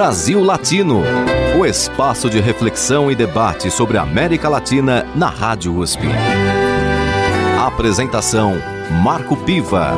Brasil Latino, o espaço de reflexão e debate sobre a América Latina na Rádio USP. Apresentação: Marco Piva.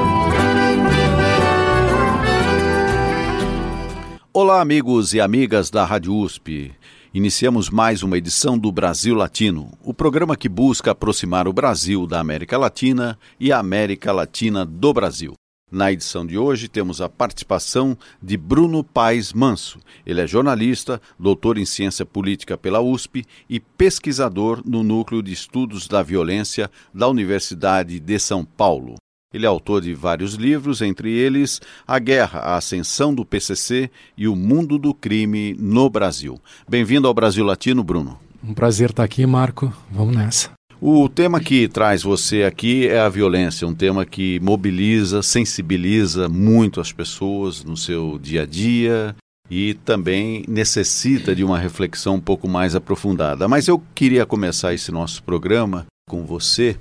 Olá, amigos e amigas da Rádio USP. Iniciamos mais uma edição do Brasil Latino, o programa que busca aproximar o Brasil da América Latina e a América Latina do Brasil. Na edição de hoje temos a participação de Bruno Paes Manso. Ele é jornalista, doutor em ciência política pela USP e pesquisador no Núcleo de Estudos da Violência da Universidade de São Paulo. Ele é autor de vários livros, entre eles A Guerra, a Ascensão do PCC e O Mundo do Crime no Brasil. Bem-vindo ao Brasil Latino, Bruno. Um prazer estar aqui, Marco. Vamos nessa. O tema que traz você aqui é a violência, um tema que mobiliza, sensibiliza muito as pessoas no seu dia a dia e também necessita de uma reflexão um pouco mais aprofundada. Mas eu queria começar esse nosso programa com você,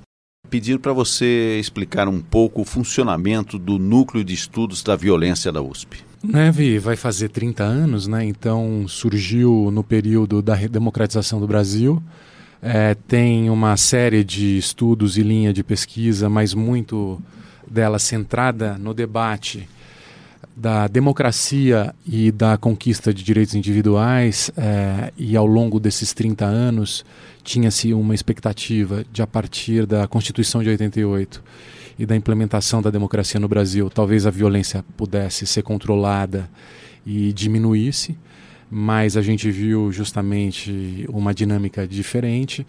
pedindo para você explicar um pouco o funcionamento do Núcleo de Estudos da Violência da USP. Neve vai fazer 30 anos, né? Então surgiu no período da democratização do Brasil é, tem uma série de estudos e linha de pesquisa, mas muito dela centrada no debate da democracia e da conquista de direitos individuais, é, e ao longo desses 30 anos tinha-se uma expectativa de, a partir da Constituição de 88 e da implementação da democracia no Brasil, talvez a violência pudesse ser controlada e diminuísse mas a gente viu justamente uma dinâmica diferente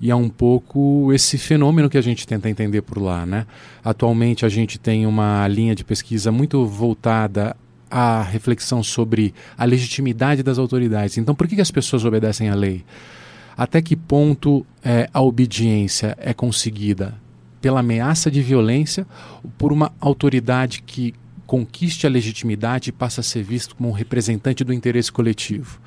e é um pouco esse fenômeno que a gente tenta entender por lá, né? Atualmente a gente tem uma linha de pesquisa muito voltada à reflexão sobre a legitimidade das autoridades. Então, por que, as pessoas obedecem à lei? Até que ponto é, a obediência é conseguida pela ameaça de violência por uma autoridade que conquiste a legitimidade e passe a ser visto como um representante do interesse coletivo.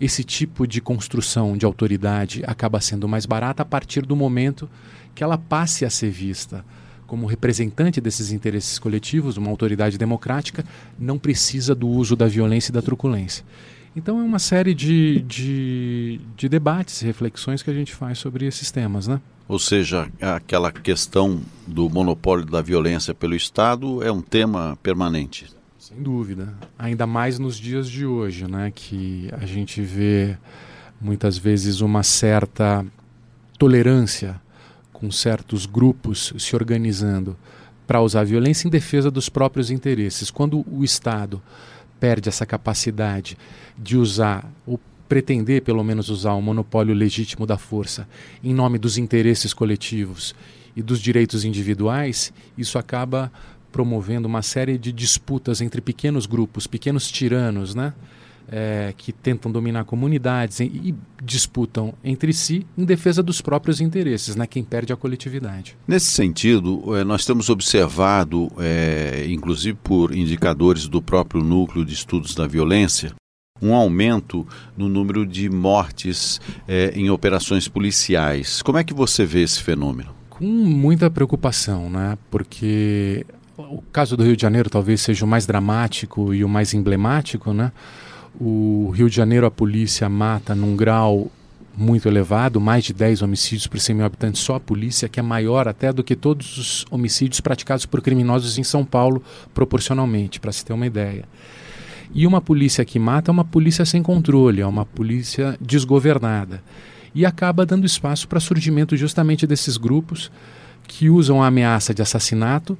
Esse tipo de construção de autoridade acaba sendo mais barata a partir do momento que ela passe a ser vista como representante desses interesses coletivos, uma autoridade democrática, não precisa do uso da violência e da truculência. Então é uma série de, de, de debates reflexões que a gente faz sobre esses temas, né? Ou seja, aquela questão do monopólio da violência pelo Estado é um tema permanente. Sem dúvida. Ainda mais nos dias de hoje, né, que a gente vê muitas vezes uma certa tolerância com certos grupos se organizando para usar violência em defesa dos próprios interesses. Quando o Estado perde essa capacidade de usar o pretender, pelo menos, usar o monopólio legítimo da força em nome dos interesses coletivos e dos direitos individuais, isso acaba promovendo uma série de disputas entre pequenos grupos, pequenos tiranos, né? É, que tentam dominar comunidades e, e, disputam entre si em defesa dos próprios interesses, né? quem perde a coletividade. Nesse sentido, é, nós temos observado, é, inclusive por indicadores do próprio Núcleo de Estudos da Violência, um aumento no número de mortes é, em operações policiais. Como é que você vê esse fenômeno? Com muita preocupação, né? Porque o caso do Rio de Janeiro talvez seja o mais dramático e o mais emblemático, né? O Rio de Janeiro, a polícia mata num grau muito elevado, mais de 10 homicídios por 100 mil habitantes, só a polícia, que é maior até do que todos os homicídios praticados por criminosos em São Paulo, proporcionalmente, para se ter uma ideia. E uma polícia que mata é uma polícia sem controle, é uma polícia desgovernada. E acaba dando espaço para surgimento justamente desses grupos que usam a ameaça de assassinato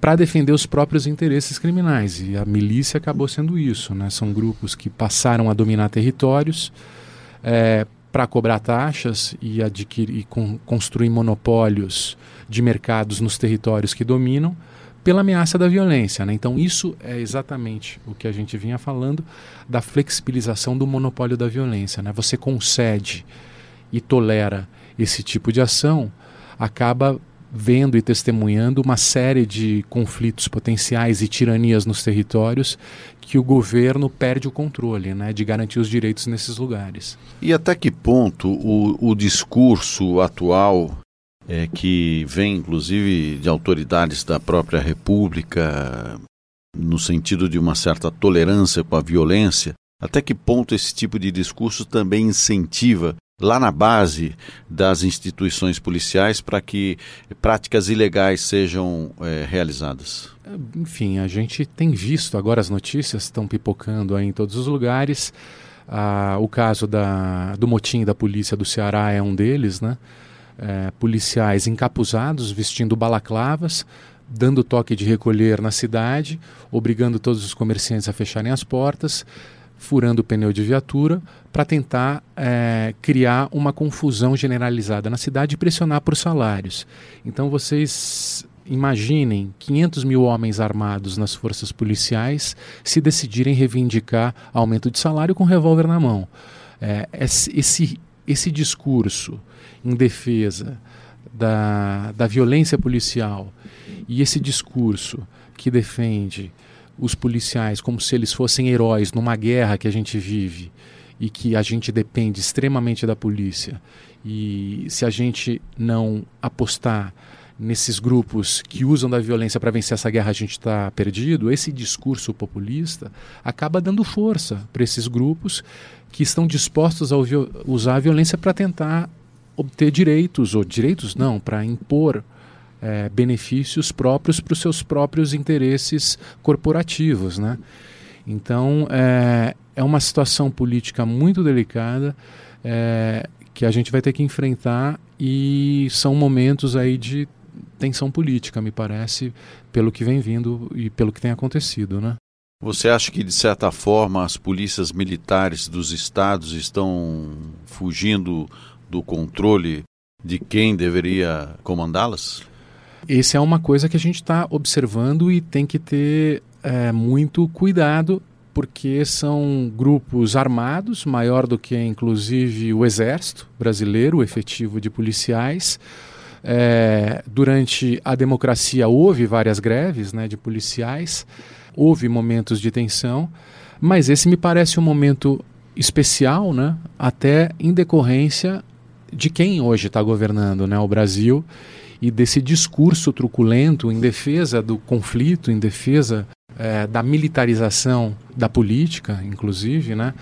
para defender os próprios interesses criminais. E a milícia acabou sendo isso. Né? São grupos que passaram a dominar territórios é, para cobrar taxas e adquirir e con construir monopólios de mercados nos territórios que dominam pela ameaça da violência. Né? Então, isso é exatamente o que a gente vinha falando da flexibilização do monopólio da violência. Né? Você concede e tolera esse tipo de ação, acaba vendo e testemunhando uma série de conflitos potenciais e tiranias nos territórios que o governo perde o controle né, de garantir os direitos nesses lugares. E até que ponto o, o discurso atual é, que vem inclusive de autoridades da própria República, no sentido de uma certa tolerância com a violência, Até que ponto esse tipo de discurso também incentiva lá na base das instituições policiais para que práticas ilegais sejam é, realizadas? Enfim, a gente tem visto agora as notícias estão pipocando em todos os lugares. Ah, o caso da, do motim da polícia do Ceará é um deles, né? É, policiais encapuzados, vestindo balaclavas, dando toque de recolher na cidade, obrigando todos os comerciantes a fecharem as portas, furando o pneu de viatura para tentar é, criar uma confusão generalizada na cidade e pressionar por salários. Então vocês imaginem 500 mil homens armados nas forças policiais se decidirem reivindicar aumento de salário com revólver na mão. É, esse, esse discurso em defesa da, da violência policial e esse discurso que defende os policiais como se eles fossem heróis numa guerra que a gente vive e que a gente depende extremamente da polícia. E se a gente não apostar nesses grupos que usam da violência para vencer essa guerra, a gente está perdido. Esse discurso populista acaba dando força para esses grupos que estão dispostos a usar a violência para tentar obter direitos, ou direitos não, para impor é, benefícios próprios para os seus próprios interesses corporativos. Né? Então, é, é uma situação política muito delicada é, que a gente vai ter que enfrentar e são momentos aí de tensão política, me parece, pelo que vem vindo e pelo que tem acontecido, né? Você acha que, de certa forma, as polícias militares dos estados estão fugindo do controle de quem deveria comandá-las? Essa é uma coisa que a gente está observando e tem que ter é, muito cuidado, porque são grupos armados, maior do que inclusive o Exército brasileiro, o efetivo de policiais. É, durante a democracia houve várias greves né, de policiais, houve momentos de tensão, mas esse me parece um momento especial, né, até em decorrência de quem hoje está governando né, o Brasil e desse discurso truculento em defesa do conflito, em defesa é, da militarização da política, inclusive, né?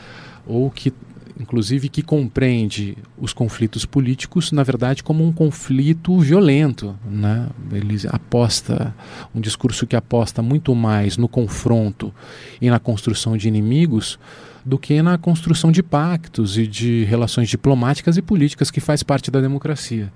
ou que inclusive que compreende os conflitos políticos, na verdade, como um conflito violento. Né? Ele aposta, um discurso que aposta muito mais no confronto e na construção de inimigos do que na construção de pactos e de relações diplomáticas e políticas que faz parte da democracia.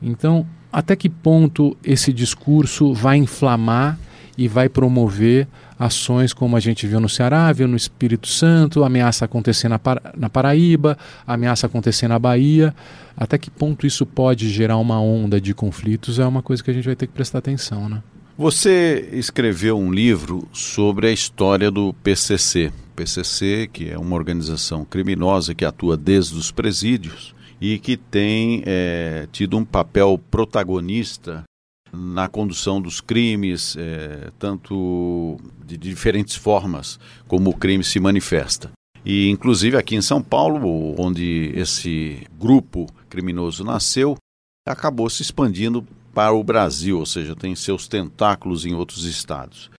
Então, até que ponto esse discurso vai inflamar e vai promover ações como a gente viu no Ceará, viu no Espírito Santo, ameaça acontecer na, na Paraíba, ameaça acontecer na Bahia. Até que ponto isso pode gerar uma onda de conflitos é uma coisa que a gente vai ter que prestar atenção, né? Você escreveu um livro sobre a história do PCC. PCC, que é uma organização criminosa que atua desde os presídios e que tem é, tido um papel protagonista na condução dos crimes, é, tanto de diferentes formas como o crime se manifesta. E, inclusive, aqui em São Paulo, onde esse grupo criminoso nasceu, acabou se expandindo para o Brasil, ou seja, tem seus tentáculos em outros estados.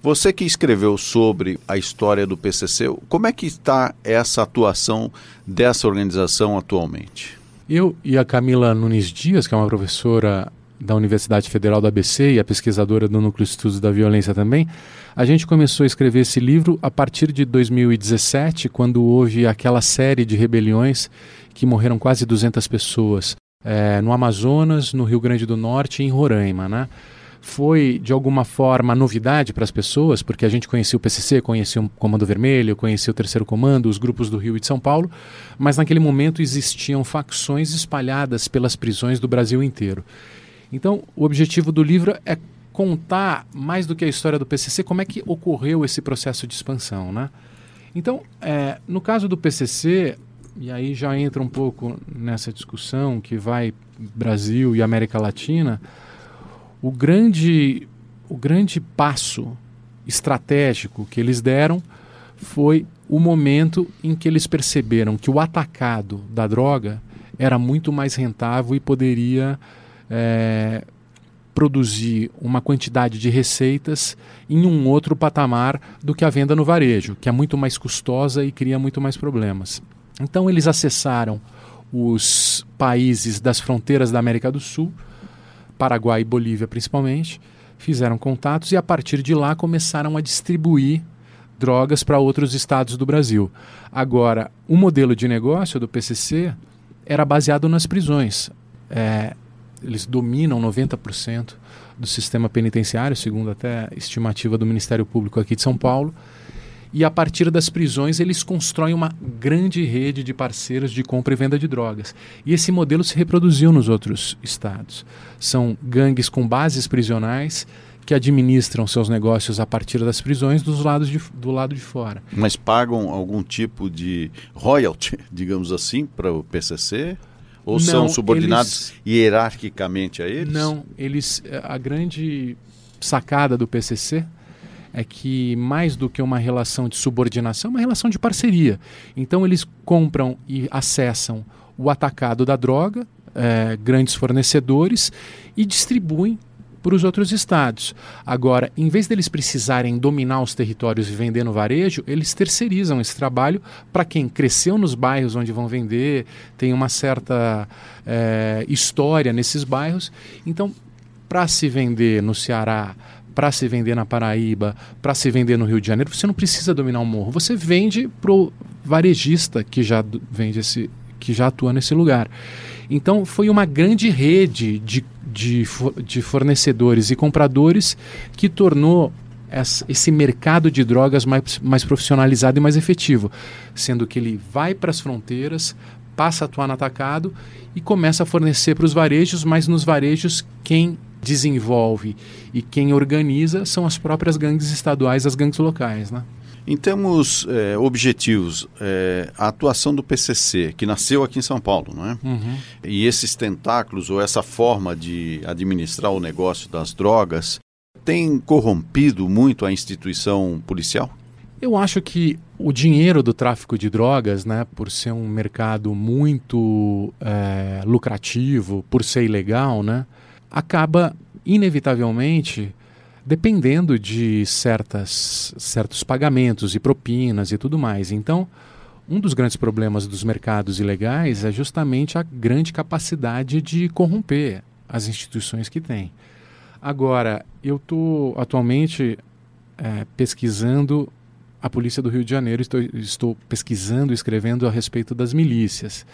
Você que escreveu sobre a história do PCC, como é que está essa atuação dessa organização atualmente? Eu e a Camila Nunes Dias, que é uma professora da Universidade Federal da ABC e a pesquisadora do Núcleo de Estudos da Violência também, a gente começou a escrever esse livro a partir de 2017, quando houve aquela série de rebeliões que morreram quase 200 pessoas é, no Amazonas, no Rio Grande do Norte e em Roraima, né? foi de alguma forma novidade para as pessoas, porque a gente conhecia o PCC, conhecia o Comando Vermelho, conhecia o Terceiro Comando, os grupos do Rio e de São Paulo, mas naquele momento existiam facções espalhadas pelas prisões do Brasil inteiro. Então, o objetivo do livro é contar mais do que a história do PCC, como é que ocorreu esse processo de expansão, né? Então, é, no caso do PCC, e aí já entra um pouco nessa discussão que vai Brasil e América Latina, o grande, o grande passo estratégico que eles deram foi o momento em que eles perceberam que o atacado da droga era muito mais rentável e poderia é, produzir uma quantidade de receitas em um outro patamar do que a venda no varejo, que é muito mais custosa e cria muito mais problemas. Então eles acessaram os países das fronteiras da América do Sul, Paraguai e Bolívia principalmente, fizeram contatos e a partir de lá começaram a distribuir drogas para outros estados do Brasil. Agora, o modelo de negócio do PCC era baseado nas prisões. É, eles dominam 90% do sistema penitenciário, segundo até estimativa do Ministério Público aqui de São Paulo e a partir das prisões eles constroem uma grande rede de parceiros de compra e venda de drogas. E esse modelo se reproduziu nos outros estados. São gangues com bases prisionais que administram seus negócios a partir das prisões dos lados de, do lado de fora. Mas pagam algum tipo de royalty, digamos assim, para o PCC? Ou não, são subordinados eles, hierarquicamente a eles? Não, eles a grande sacada do PCC é que mais do que uma relação de subordinação, é uma relação de parceria. Então eles compram e acessam o atacado da droga, é, grandes fornecedores, e distribuem para os outros estados. Agora, em vez deles precisarem dominar os territórios e vender no varejo, eles terceirizam esse trabalho para quem cresceu nos bairros onde vão vender, tem uma certa é, história nesses bairros. Então, para se vender no Ceará, para se vender na Paraíba, para se vender no Rio de Janeiro, você não precisa dominar o morro. Você vende para o varejista que já vende esse, que já atua nesse lugar. Então foi uma grande rede de, de, de fornecedores e compradores que tornou esse mercado de drogas mais, mais profissionalizado e mais efetivo, sendo que ele vai para as fronteiras, passa a atuar no atacado e começa a fornecer para os varejos, mas nos varejos quem desenvolve e quem organiza são as próprias gangues estaduais, as gangues locais, né? Em termos é, objetivos, é, a atuação do PCC, que nasceu aqui em São Paulo, não é? Uhum. E esses tentáculos ou essa forma de administrar o negócio das drogas tem corrompido muito a instituição policial? Eu acho que o dinheiro do tráfico de drogas, né, por ser um mercado muito é, lucrativo, por ser ilegal, né, acaba inevitavelmente dependendo de certas, certos pagamentos e propinas e tudo mais. Então, um dos grandes problemas dos mercados ilegais é justamente a grande capacidade de corromper as instituições que têm. Agora, eu estou atualmente é, pesquisando a polícia do Rio de Janeiro, estou, estou pesquisando, escrevendo a respeito das milícias.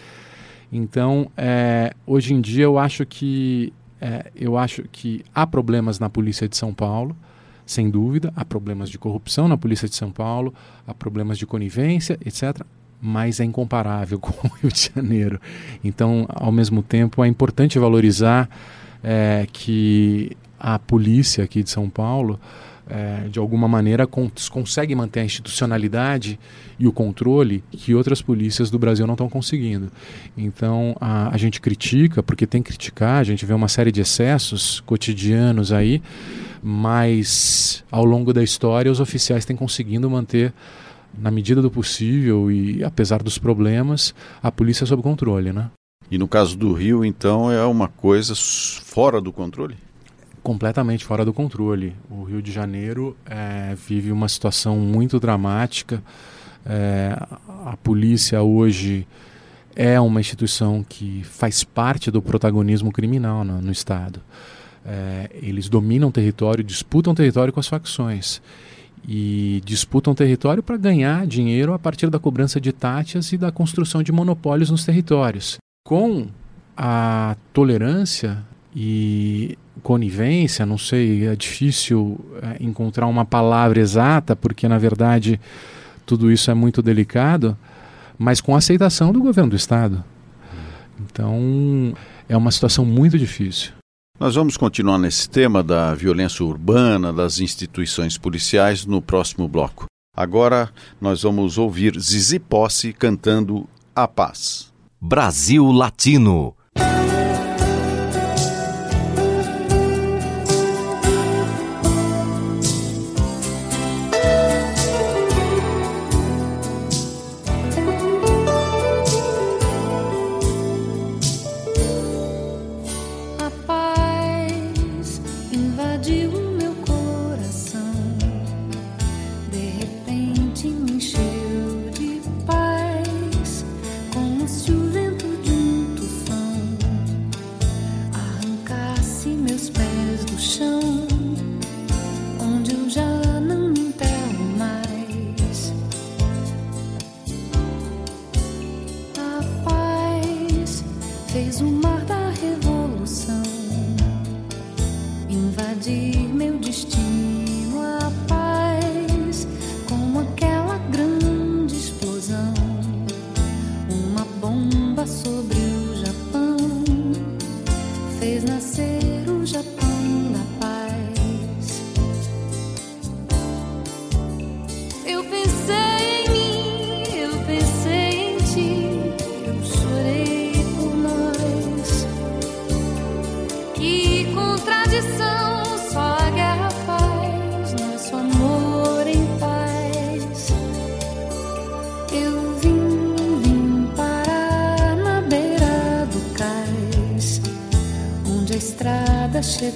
Então, é, hoje em dia, eu acho que é, eu acho que há problemas na polícia de São Paulo, sem dúvida, há problemas de corrupção na polícia de São Paulo, há problemas de conivência, etc. Mas é incomparável com o Rio de Janeiro. Então, ao mesmo tempo, é importante valorizar é, que a polícia aqui de São Paulo é, de alguma maneira cons consegue manter a institucionalidade e o controle que outras polícias do Brasil não estão conseguindo. Então a, a, gente critica, porque tem que criticar, a gente vê uma série de excessos cotidianos aí, mas ao longo da história os oficiais têm conseguindo manter na medida do possível e apesar dos problemas, a polícia sob controle, né? E no caso do Rio, então, é uma coisa fora do controle? Completamente fora do controle. O Rio de Janeiro é, vive uma situação muito dramática. É, a polícia hoje é uma instituição que faz parte do protagonismo criminal no, no Estado. É, eles dominam território, disputam território com as facções. E disputam território para ganhar dinheiro a partir da cobrança de taxas e da construção de monopólios nos territórios. Com a tolerância e conivência, não sei, é difícil é, encontrar uma palavra exata, porque na verdade tudo isso é muito delicado, mas com aceitação do governo do Estado. Então é uma situação muito difícil. Nós vamos continuar nesse tema da violência urbana, das instituições policiais, no próximo bloco. Agora nós vamos ouvir Zizi Posse cantando A Paz. Brasil Latino Você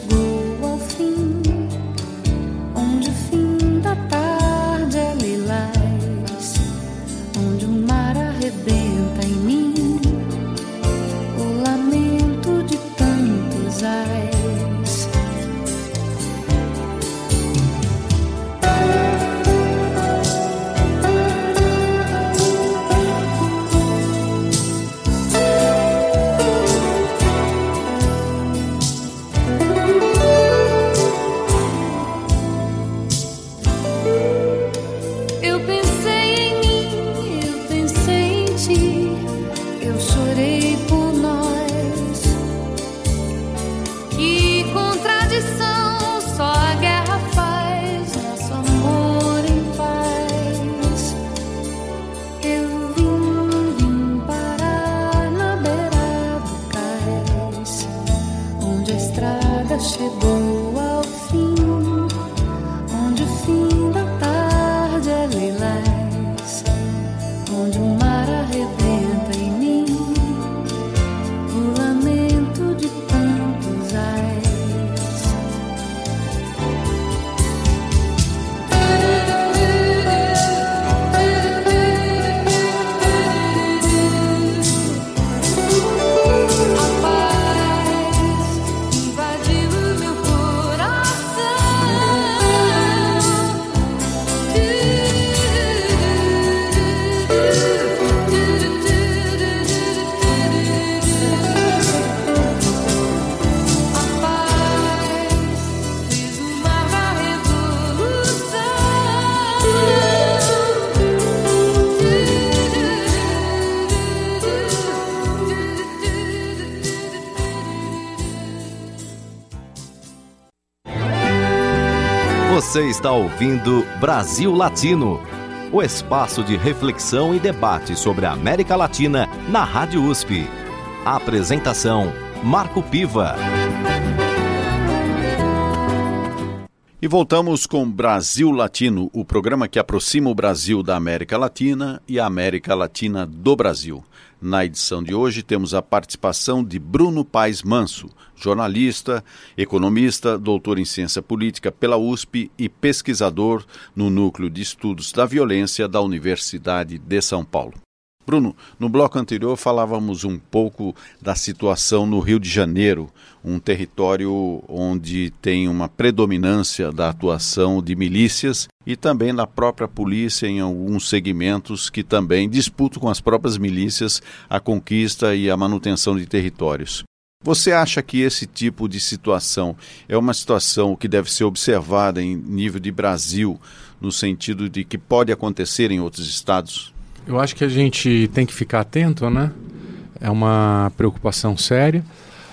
está ouvindo Brasil Latino, o espaço de reflexão e debate sobre a América Latina na Rádio USP. A apresentação: Marco Piva. E voltamos com Brasil Latino, o programa que aproxima o Brasil da América Latina e a América Latina do Brasil. Na edição de hoje temos a participação de Bruno Paes Manso, jornalista, economista, doutor em ciência política pela USP e pesquisador no Núcleo de Estudos da Violência da Universidade de São Paulo. Bruno, no bloco anterior falávamos um pouco da situação no Rio de Janeiro, um território onde tem uma predominância da atuação de milícias e também na própria polícia em alguns segmentos que também disputam com as próprias milícias a conquista e a manutenção de territórios. Você acha que esse tipo de situação é uma situação que deve ser observada em nível de Brasil, no sentido de que pode acontecer em outros estados? Eu acho que a gente tem que ficar atento, né? É uma preocupação séria.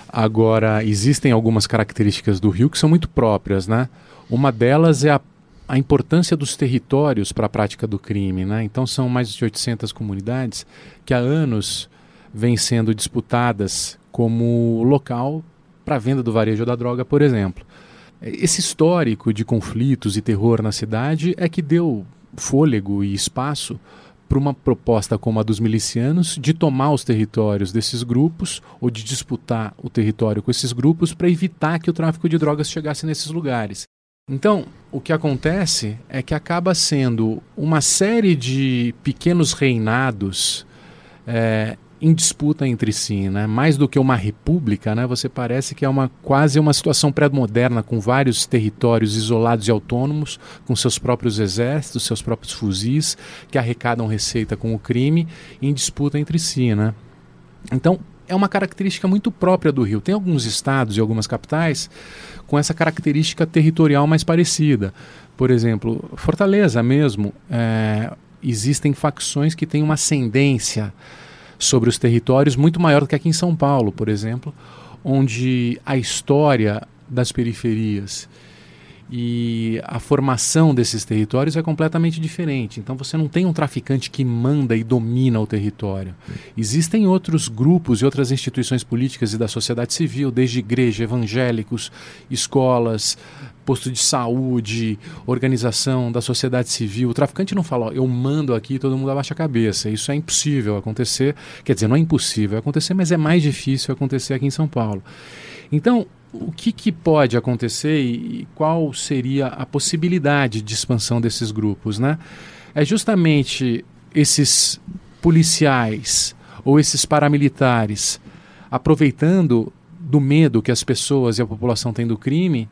Agora, existem algumas características do Rio que são muito próprias, né? Uma delas é a, a importância dos territórios para a prática do crime, né? Então, são mais de 800 comunidades que há anos vêm sendo disputadas como local para a venda do varejo da droga, por exemplo. Esse histórico de conflitos e terror na cidade é que deu fôlego e espaço para uma proposta como a dos milicianos de tomar os territórios desses grupos ou de disputar o território com esses grupos para evitar que o tráfico de drogas chegasse nesses lugares. Então, o que acontece é que acaba sendo uma série de pequenos reinados é, em disputa entre si, né? Mais do que uma república, né? Você parece que é uma quase uma situação pré-moderna com vários territórios isolados e autônomos, com seus próprios exércitos, seus próprios fuzis que arrecadam receita com o crime em disputa entre si, né? Então, é uma característica muito própria do Rio. Tem alguns estados e algumas capitais com essa característica territorial mais parecida. Por exemplo, Fortaleza mesmo, é, existem facções que têm uma ascendência sobre os territórios muito maior do que aqui em São Paulo, por exemplo, onde a história das periferias e a formação desses territórios é completamente diferente. Então você não tem um traficante que manda e domina o território. Existem outros grupos e outras instituições políticas e da sociedade civil, desde igreja, evangélicos, escolas, posto de saúde, organização da sociedade civil. O traficante não fala, ó, eu mando aqui e todo mundo abaixa a cabeça. Isso é impossível acontecer. Quer dizer, não é impossível acontecer, mas é mais difícil acontecer aqui em São Paulo. Então, o que, que pode acontecer e qual seria a possibilidade de expansão desses grupos, né? É justamente esses policiais ou esses paramilitares aproveitando do medo que as pessoas e a população têm do crime,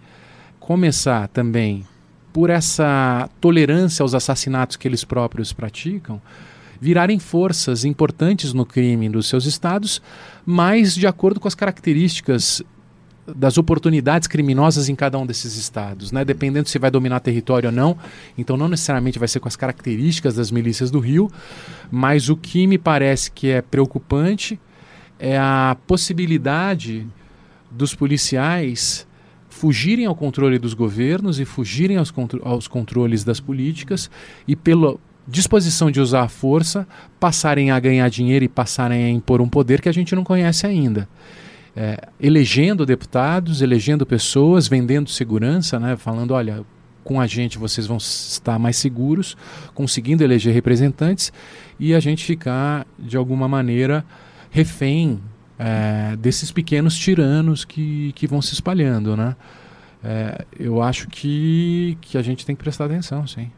começar também por essa tolerância aos assassinatos que eles próprios praticam, virarem forças importantes no crime dos seus estados, mas de acordo com as características das oportunidades criminosas em cada um desses estados, né? dependendo se vai dominar território ou não. Então, não necessariamente vai ser com as características das milícias do Rio, mas o que me parece que é preocupante é a possibilidade dos policiais fugirem ao controle dos governos e fugirem aos, contro aos controles das políticas e pela disposição de usar a força passarem a ganhar dinheiro e passarem a impor um poder que a gente não conhece ainda. É, elegendo deputados, elegendo pessoas, vendendo segurança, né, falando, olha, com a gente vocês vão estar mais seguros, conseguindo eleger representantes e a gente ficar, de alguma maneira, refém é, desses pequenos tiranos que, que vão se espalhando, né? É, eu acho que, que a gente tem que prestar atenção, sim.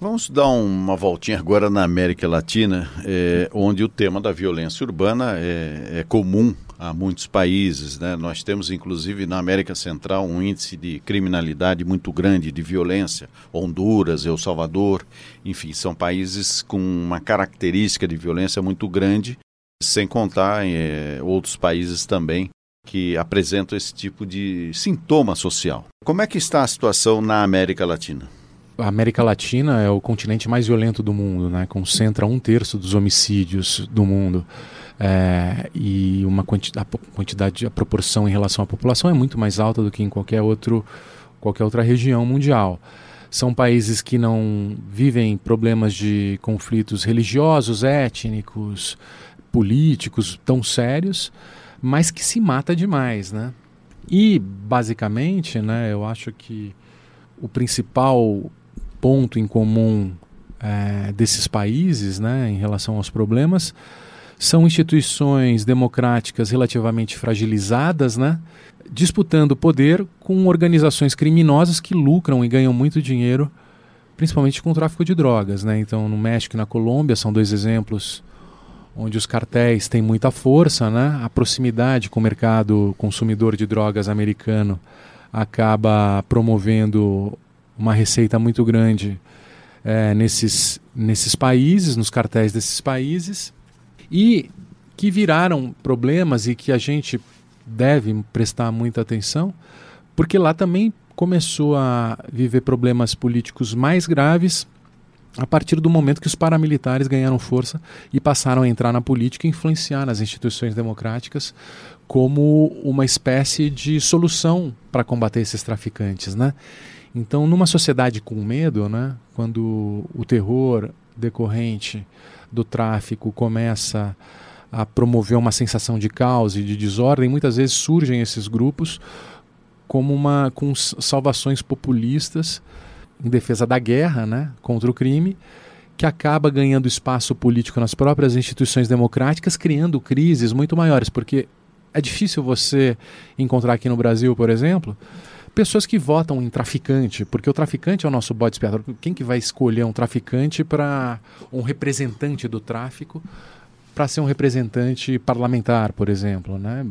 Vamos dar uma voltinha agora na América Latina, é, onde o tema da violência urbana é, é, comum a muitos países. Né? Nós temos, inclusive, na América Central, um índice de criminalidade muito grande, de violência. Honduras, El Salvador, enfim, são países com uma característica de violência muito grande sem contar é, outros países também que apresentam esse tipo de sintoma social. Como é que está a situação na América Latina? A América Latina é o continente mais violento do mundo, né? concentra um terço dos homicídios do mundo. É, e uma quantidade, a quantidade, a proporção em relação à população é muito mais alta do que em qualquer, outro, qualquer outra região mundial. São países que não vivem problemas de conflitos religiosos, étnicos, políticos tão sérios, mas que se mata demais, né? E basicamente, né, eu acho que o principal ponto em comum é, desses países, né, em relação aos problemas, são instituições democráticas relativamente fragilizadas, né, disputando poder com organizações criminosas que lucram e ganham muito dinheiro, principalmente com o tráfico de drogas, né? Então, no México e na Colômbia são dois exemplos onde os cartéis têm muita força, né? a proximidade com o mercado consumidor de drogas americano acaba promovendo uma receita muito grande é, nesses, nesses países, nos cartéis desses países, e que viraram problemas e que a gente deve prestar muita atenção, porque lá também começou a viver problemas políticos mais graves a partir do momento que os paramilitares ganharam força e passaram a entrar na política e influenciar nas instituições democráticas como uma espécie de solução para combater esses traficantes, né? Então, numa sociedade com medo, né, quando o terror decorrente do tráfico começa a promover uma sensação de caos e de desordem, muitas vezes surgem esses grupos como uma com salvações populistas em defesa da guerra né, contra o crime, que acaba ganhando espaço político nas próprias instituições democráticas, criando crises muito maiores, porque é difícil você encontrar aqui no Brasil, por exemplo, pessoas que votam em traficante, porque o traficante é o nosso bode expiatório. Quem que vai escolher um traficante para um representante do tráfico para ser um representante parlamentar, por exemplo, né?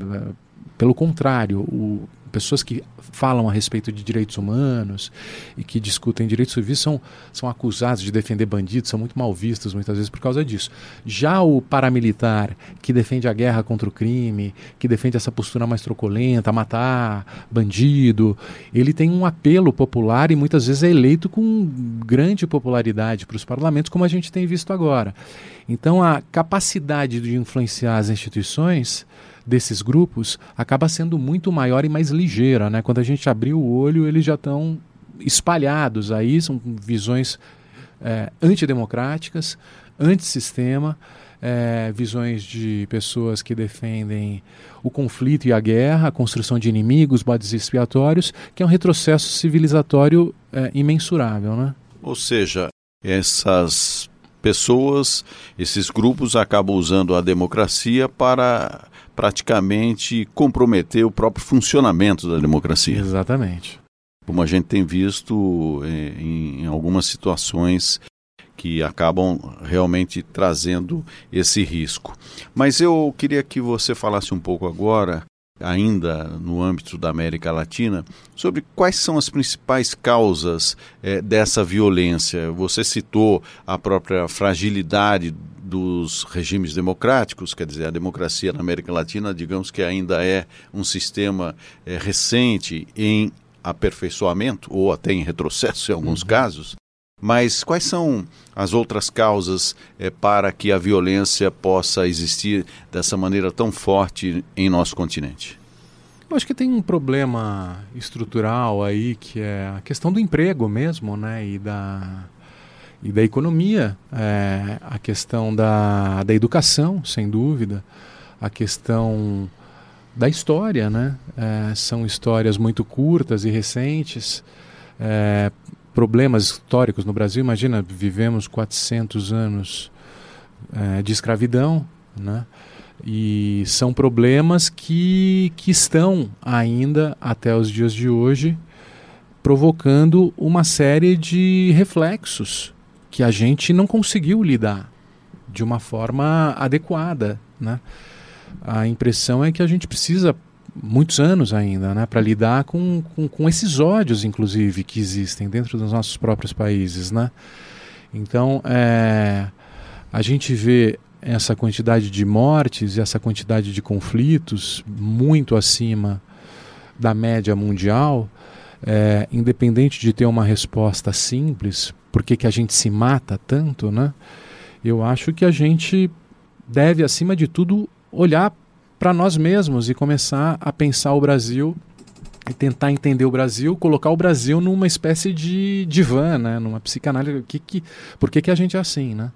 Pelo contrário, o pessoas que falam a respeito de direitos humanos e que discutem direitos civis são, são acusados de defender bandidos, são muito mal vistos muitas vezes por causa disso. Já o paramilitar que defende a guerra contra o crime, que defende essa postura mais truculenta, matar bandido, ele tem um apelo popular e muitas vezes é eleito com grande popularidade para os parlamentos, como a gente tem visto agora. Então a capacidade de influenciar as instituições desses grupos acaba sendo muito maior e mais ligeira. Né? Quando a gente abrir o olho, eles já estão espalhados aí, são visões é, antidemocráticas, antissistema, é, visões de pessoas que defendem o conflito e a guerra, a construção de inimigos, bodes expiatórios, que é um retrocesso civilizatório é, imensurável. Né? Ou seja, essas pessoas, esses grupos acabam usando a democracia para praticamente comprometer o próprio funcionamento da democracia. Exatamente. Como a gente tem visto eh, em, em algumas situações que acabam realmente trazendo esse risco. Mas eu queria que você falasse um pouco agora ainda no âmbito da América Latina, sobre quais são as principais causas eh, dessa violência. Você citou a própria fragilidade dos regimes democráticos, quer dizer, a democracia na América Latina, digamos que ainda é um sistema eh, recente em aperfeiçoamento ou até em retrocesso em alguns uhum. casos. Mas quais são as outras causas eh, para que a violência possa existir dessa maneira tão forte em nosso continente? Eu acho que tem um problema estrutural aí que é a questão do emprego mesmo, né, e da e da economia, é, a questão da, da educação, sem dúvida, a questão da história, né? É, são histórias muito curtas e recentes. É, problemas históricos no Brasil. Imagina, vivemos 400 anos é, de escravidão, né? E são problemas que, que estão ainda até os dias de hoje provocando uma série de reflexos que a gente não conseguiu lidar de uma forma adequada, né? A impressão é que a gente precisa muitos anos ainda, né, para lidar com, com, com, esses ódios, inclusive, que existem dentro dos nossos próprios países, né? Então, é, a gente vê essa quantidade de mortes e essa quantidade de conflitos muito acima da média mundial, é, independente de ter uma resposta simples, por que, a gente se mata tanto, né? Eu acho que a gente deve, acima de tudo, olhar para nós mesmos e começar a pensar o Brasil e tentar entender o Brasil, colocar o Brasil numa espécie de divã, né? numa psicanálise. Que, que, por que, que a gente é assim? Né?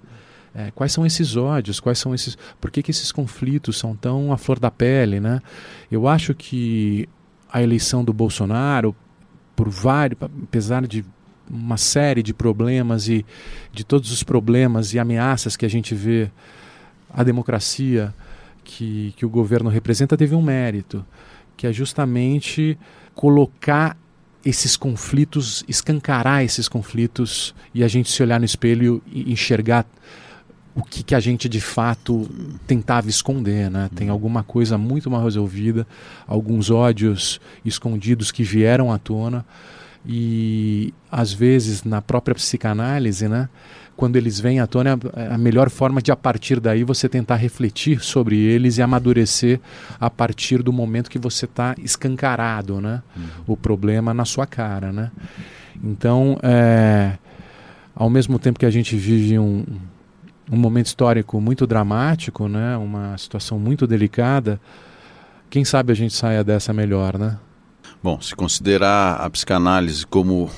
É, quais são esses ódios? Quais são esses? Por que, que esses conflitos são tão à flor da pele? Né? Eu acho que a eleição do Bolsonaro, por vários, apesar de uma série de problemas e de todos os problemas e ameaças que a gente vê à democracia, que, que o governo representa teve um mérito, que é justamente colocar esses conflitos, escancarar esses conflitos e a gente se olhar no espelho e enxergar o que, que a gente de fato tentava esconder. Né? Tem uhum. alguma coisa muito mal resolvida, alguns ódios escondidos que vieram à tona e às vezes na própria psicanálise, né? quando eles vêm à tona, é a melhor forma de, a partir daí, você tentar refletir sobre eles e amadurecer a partir do momento que você está escancarado, né? Uhum. O problema na sua cara, né? Então, é, ao mesmo tempo que a gente vive um, um momento histórico muito dramático, né? Uma situação muito delicada, quem sabe a gente saia dessa melhor, né? Bom, se considerar a psicanálise como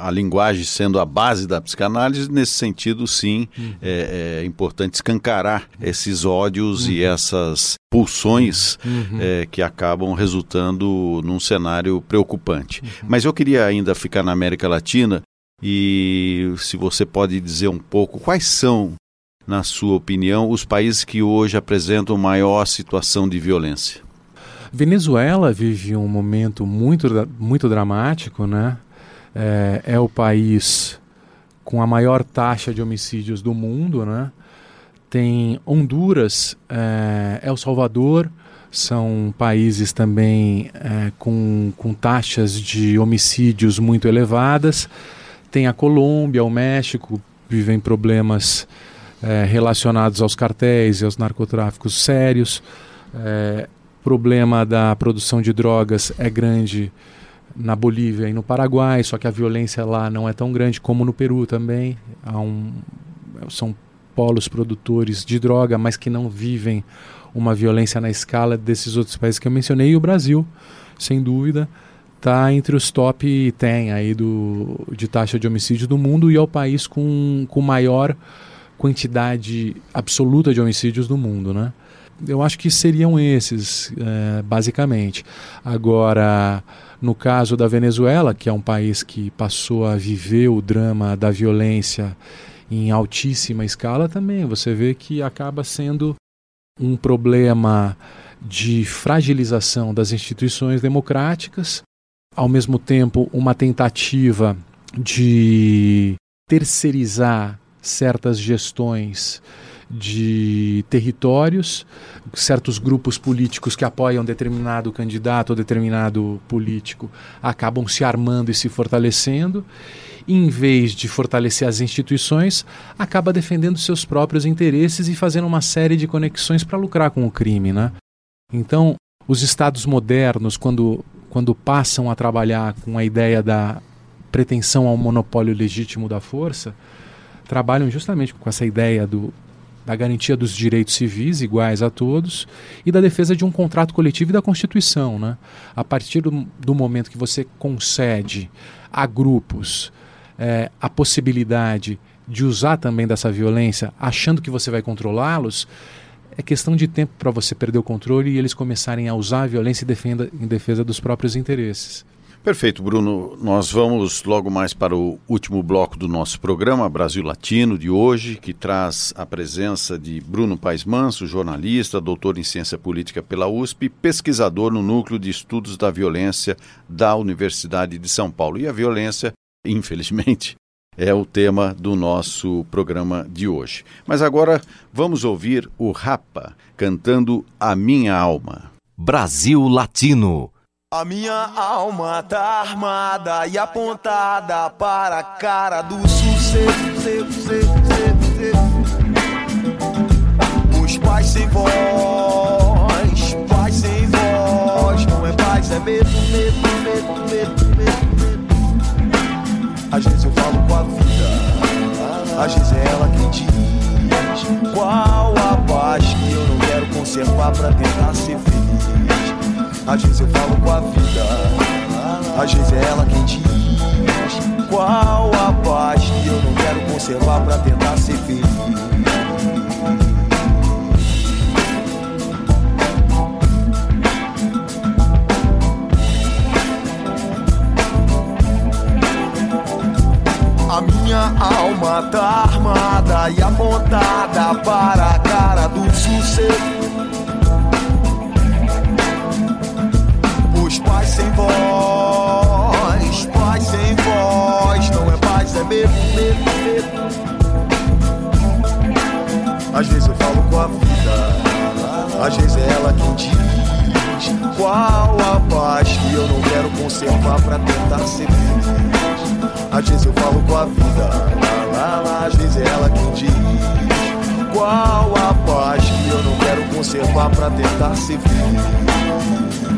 a linguagem sendo a base da psicanálise, nesse sentido, sim, uhum. é, é, importante escancarar esses ódios uhum. e essas pulsões uhum. é, que acabam resultando num cenário preocupante. Uhum. Mas eu queria ainda ficar na América Latina e se você pode dizer um pouco quais são, na sua opinião, os países que hoje apresentam maior situação de violência. Venezuela vive um momento muito, muito dramático, né? É, é o país com a maior taxa de homicídios do mundo, né? Tem Honduras, é, El Salvador, são países também é, com, com taxas de homicídios muito elevadas. Tem a Colômbia, o México, vivem problemas é, relacionados aos cartéis e aos narcotráficos sérios. É, problema da produção de drogas é grande na Bolívia e no Paraguai, só que a violência lá não é tão grande como no Peru também. Um, são polos produtores de droga, mas que não vivem uma violência na escala desses outros países que eu mencionei. E o Brasil, sem dúvida, está entre os top 10 aí do, de taxa de homicídio do mundo e é o país com, com maior quantidade absoluta de homicídios do mundo, né? Eu acho que seriam esses, é, basicamente. Agora, no caso da Venezuela, que é um país que passou a viver o drama da violência em altíssima escala, também você vê que acaba sendo um problema de fragilização das instituições democráticas, ao mesmo tempo, uma tentativa de terceirizar certas gestões de territórios, certos grupos políticos que apoiam determinado candidato ou determinado político acabam se armando e se fortalecendo, em vez de fortalecer as instituições, acaba defendendo seus próprios interesses e fazendo uma série de conexões para lucrar com o crime, né? Então, os estados modernos, quando, quando passam a trabalhar com a ideia da pretensão ao monopólio legítimo da força, trabalham justamente com essa ideia do, da garantia dos direitos civis iguais a todos e da defesa de um contrato coletivo e da Constituição. Né? A partir do, do momento que você concede a grupos é, a possibilidade de usar também dessa violência, achando que você vai controlá-los, é questão de tempo para você perder o controle e eles começarem a usar a violência defenda, em defesa dos próprios interesses. Perfeito, Bruno. Nós vamos logo mais para o último bloco do nosso programa, Brasil Latino, de hoje, que traz a presença de Bruno Paes Manso, jornalista, doutor em ciência política pela USP, pesquisador no Núcleo de Estudos da Violência da Universidade de São Paulo. E a violência, infelizmente, é o tema do nosso programa de hoje. Mas agora vamos ouvir o Rapa cantando A Minha Alma. Brasil Latino a minha alma tá armada e apontada para a cara do sucesso. Os pais sem voz, pais sem voz, não é paz, é medo, medo, medo, medo, medo. Às vezes eu falo com a vida, às vezes é ela quem diz qual a paz que eu não quero conservar pra tentar ser feliz. Às vezes eu falo com a vida, às vezes é ela quem diz qual a paz que eu não quero conservar pra tentar ser feliz. A minha alma tá armada e apontada para a cara do sucesso. Paz sem voz, paz sem voz, não é paz, é medo, medo, medo. Às vezes eu falo com a vida, às vezes é ela quem diz qual a paz que eu não quero conservar pra tentar ser feliz. Às vezes eu falo com a vida, às vezes é ela quem diz qual a paz que eu não quero conservar pra tentar ser feliz.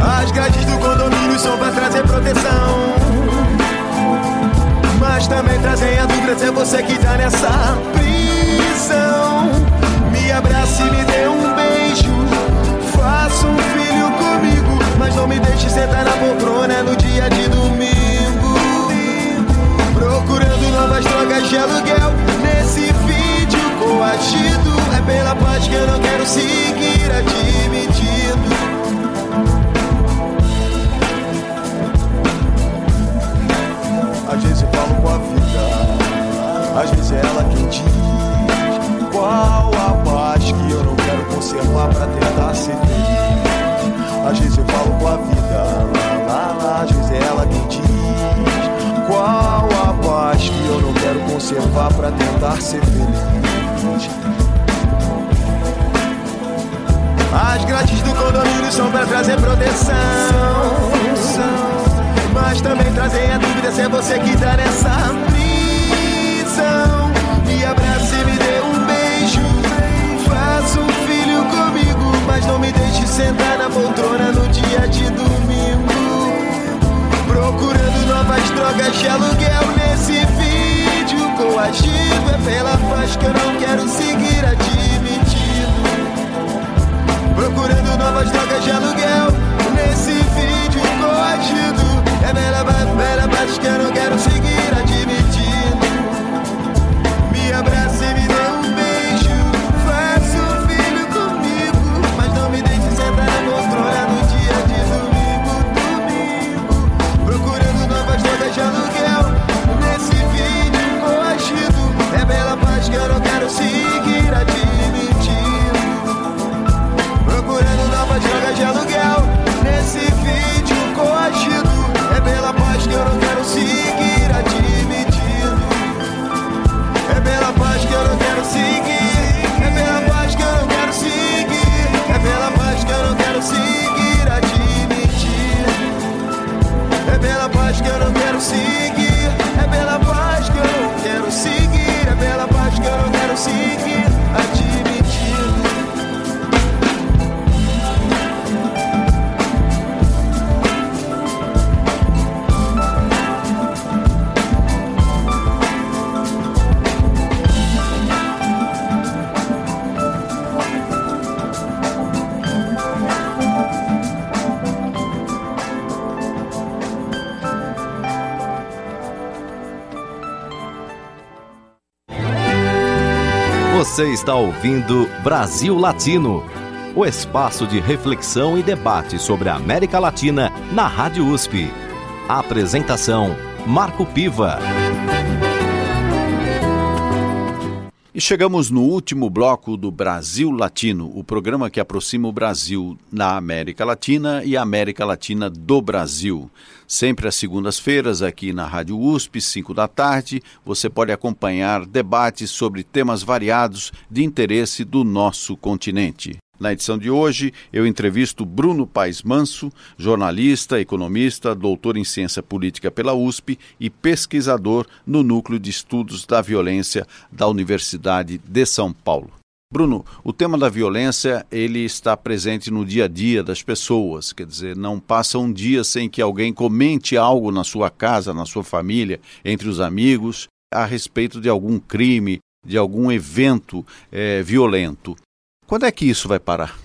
As grades do condomínio são pra trazer proteção. Mas também trazem a dúvida se é você que tá nessa prisão. Me abrace e me dê um beijo. Faça um filho comigo. Mas não me deixe sentar na poltrona no dia de domingo. Procurando novas drogas de aluguel. Nesse vídeo coagido. É pela paz que eu não quero seguir admitindo. Às vezes é ela quem diz qual a paz que eu não quero conservar pra tentar ser feliz. Às vezes eu falo com a vida, lá, lá, lá, às vezes é ela quem diz qual a paz que eu não quero conservar pra tentar ser feliz. As grades do condomínio são pra trazer proteção mas também trazem a dúvida se é você que tá nessa prisão. Não me deixe sentar na poltrona no dia de domingo. Procurando novas drogas de aluguel nesse vídeo coagido. É pela paz que eu não quero seguir admitindo. Procurando novas drogas de aluguel nesse vídeo coagido. É bela, bela, paz que eu não quero seguir quero seguir, é pela paz que eu quero seguir, é pela paz que eu quero seguir. Você está ouvindo Brasil Latino, o espaço de reflexão e debate sobre a América Latina na Rádio USP. A apresentação Marco Piva. E chegamos no último bloco do Brasil Latino, o programa que aproxima o Brasil na América Latina e a América Latina do Brasil. Sempre às segundas-feiras, aqui na Rádio USP, 5 da tarde, você pode acompanhar debates sobre temas variados de interesse do nosso continente. Na edição de hoje, eu entrevisto Bruno Paes Manso, jornalista, economista, doutor em ciência política pela USP e pesquisador no Núcleo de Estudos da Violência da Universidade de São Paulo. Bruno, o tema da violência ele está presente no dia a dia das pessoas, quer dizer, não passa um dia sem que alguém comente algo na sua casa, na sua família, entre os amigos, a respeito de algum crime, de algum evento é, violento. Quando é que isso vai parar?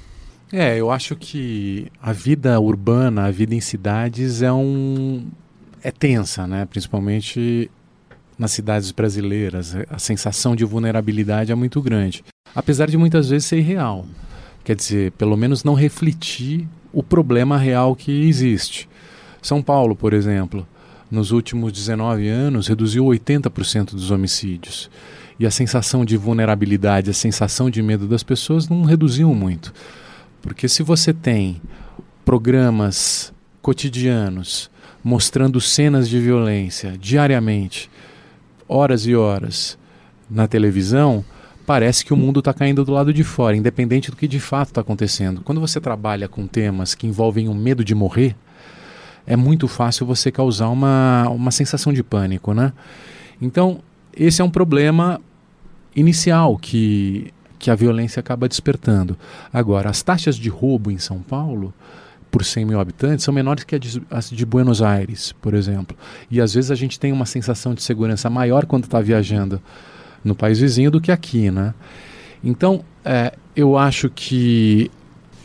É, eu acho que a vida urbana, a vida em cidades é um é tensa, né? Principalmente nas cidades brasileiras, a sensação de vulnerabilidade é muito grande, apesar de muitas vezes ser irreal. Quer dizer, pelo menos não refletir o problema real que existe. São Paulo, por exemplo, nos últimos 19 anos reduziu 80% dos homicídios e a sensação de vulnerabilidade, a sensação de medo das pessoas não reduziam muito. Porque se você tem programas cotidianos mostrando cenas de violência diariamente, horas e horas na televisão, parece que o mundo está caindo do lado de fora, independente do que de fato está acontecendo. Quando você trabalha com temas que envolvem o medo de morrer, é muito fácil você causar uma, uma sensação de pânico, né? Então, esse é um problema inicial que, que a violência acaba despertando. Agora, as taxas de roubo em São Paulo, por 100 mil habitantes, são menores que as de Buenos Aires, por exemplo. E às vezes a gente tem uma sensação de segurança maior quando está viajando no país vizinho do que aqui, né? Então, é, eu acho que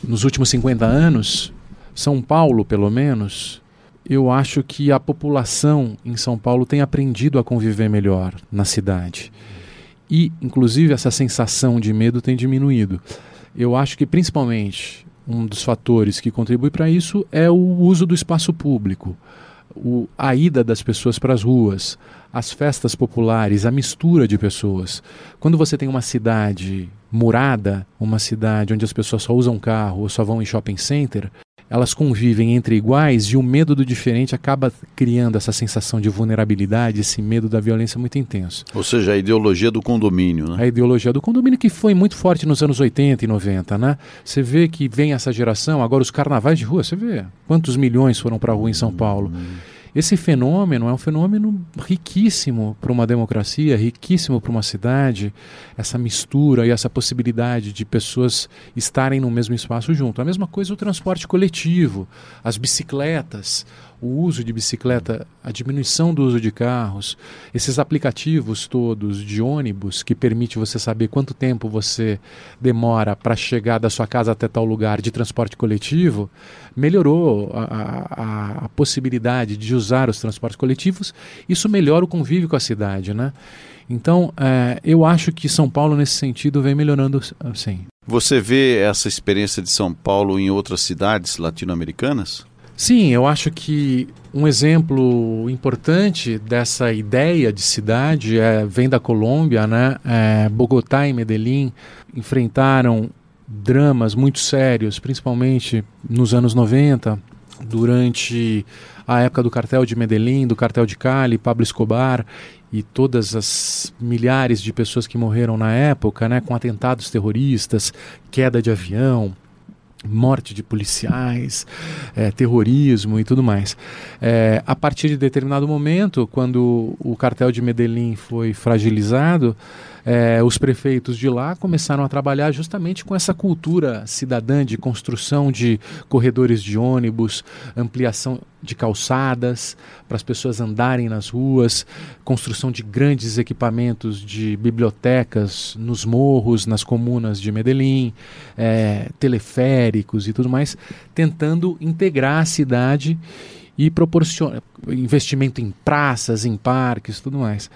nos últimos 50 anos, São Paulo, pelo menos, eu acho que a população em São Paulo tem aprendido a conviver melhor na cidade. E, inclusive, essa sensação de medo tem diminuído. Eu acho que, principalmente, um dos fatores que contribui para isso é o uso do espaço público, o, a ida das pessoas para as ruas, as festas populares, a mistura de pessoas. Quando você tem uma cidade murada, uma cidade onde as pessoas só usam carro ou só vão em shopping center, elas convivem entre iguais e o medo do diferente acaba criando essa sensação de vulnerabilidade, esse medo da violência muito intenso. Ou seja, a ideologia do condomínio, né? A ideologia do condomínio que foi muito forte nos anos 80 e 90, né? Você vê que vem essa geração, agora os carnavais de rua, você vê quantos milhões foram para a rua em São Paulo. Hum. Esse fenômeno é um fenômeno riquíssimo para uma democracia, riquíssimo para uma cidade, essa mistura e essa possibilidade de pessoas estarem no mesmo espaço junto. A mesma coisa o transporte coletivo, as bicicletas, o uso de bicicleta, a diminuição do uso de carros, esses aplicativos todos de ônibus que permite você saber quanto tempo você demora para chegar da sua casa até tal lugar de transporte coletivo, melhorou a, a, a possibilidade de usar os transportes coletivos. Isso melhora o convívio com a cidade, né? Então, é, eu acho que São Paulo, nesse sentido, vem melhorando sim. Você vê essa experiência de São Paulo em outras cidades latino-americanas? Sim, eu acho que um exemplo importante dessa ideia de cidade é, vem da Colômbia, né? É, Bogotá e Medellín enfrentaram dramas muito sérios, principalmente nos anos 90, durante a época do cartel de Medellín, do cartel de Cali, Pablo Escobar e todas as milhares de pessoas que morreram na época, né, com atentados terroristas, queda de avião, morte de policiais, é, terrorismo e tudo mais. É, a partir de determinado momento, quando o cartel de Medellín foi fragilizado, é, os prefeitos de lá começaram a trabalhar justamente com essa cultura cidadã de construção de corredores de ônibus, ampliação de calçadas para as pessoas andarem nas ruas, construção de grandes equipamentos de bibliotecas nos morros, nas comunas de Medellín, é, teleféricos e tudo mais, tentando integrar a cidade e proporcionar investimento em praças, em parques, tudo mais.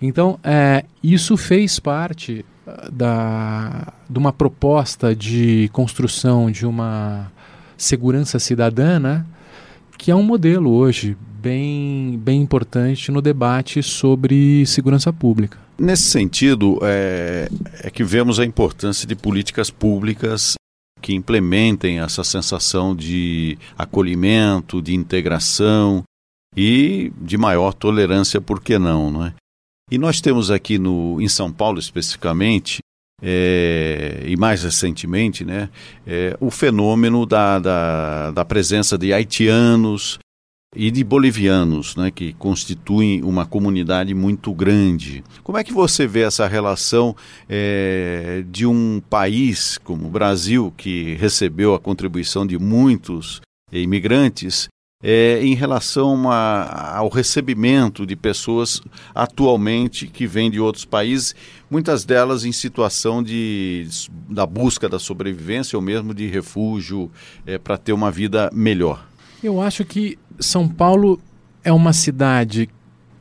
Então, é, isso fez parte da, de uma proposta de construção de uma segurança cidadã, né, que é um modelo hoje bem, bem importante no debate sobre segurança pública. Nesse sentido, é, é que vemos a importância de políticas públicas que implementem essa sensação de acolhimento, de integração e de maior tolerância, por que não, não é? E nós temos aqui no, em São Paulo especificamente, é, e mais recentemente, né, é, o fenômeno da, da, da, presença de haitianos e de bolivianos, né, que constituem uma comunidade muito grande. Como é que você vê essa relação é, de um país como o Brasil, que recebeu a contribuição de muitos imigrantes, é, em relação ao recebimento de pessoas atualmente que vêm de outros países, muitas delas em situação de, da busca da sobrevivência ou mesmo de refúgio é, para ter uma vida melhor? Eu acho que São Paulo é uma cidade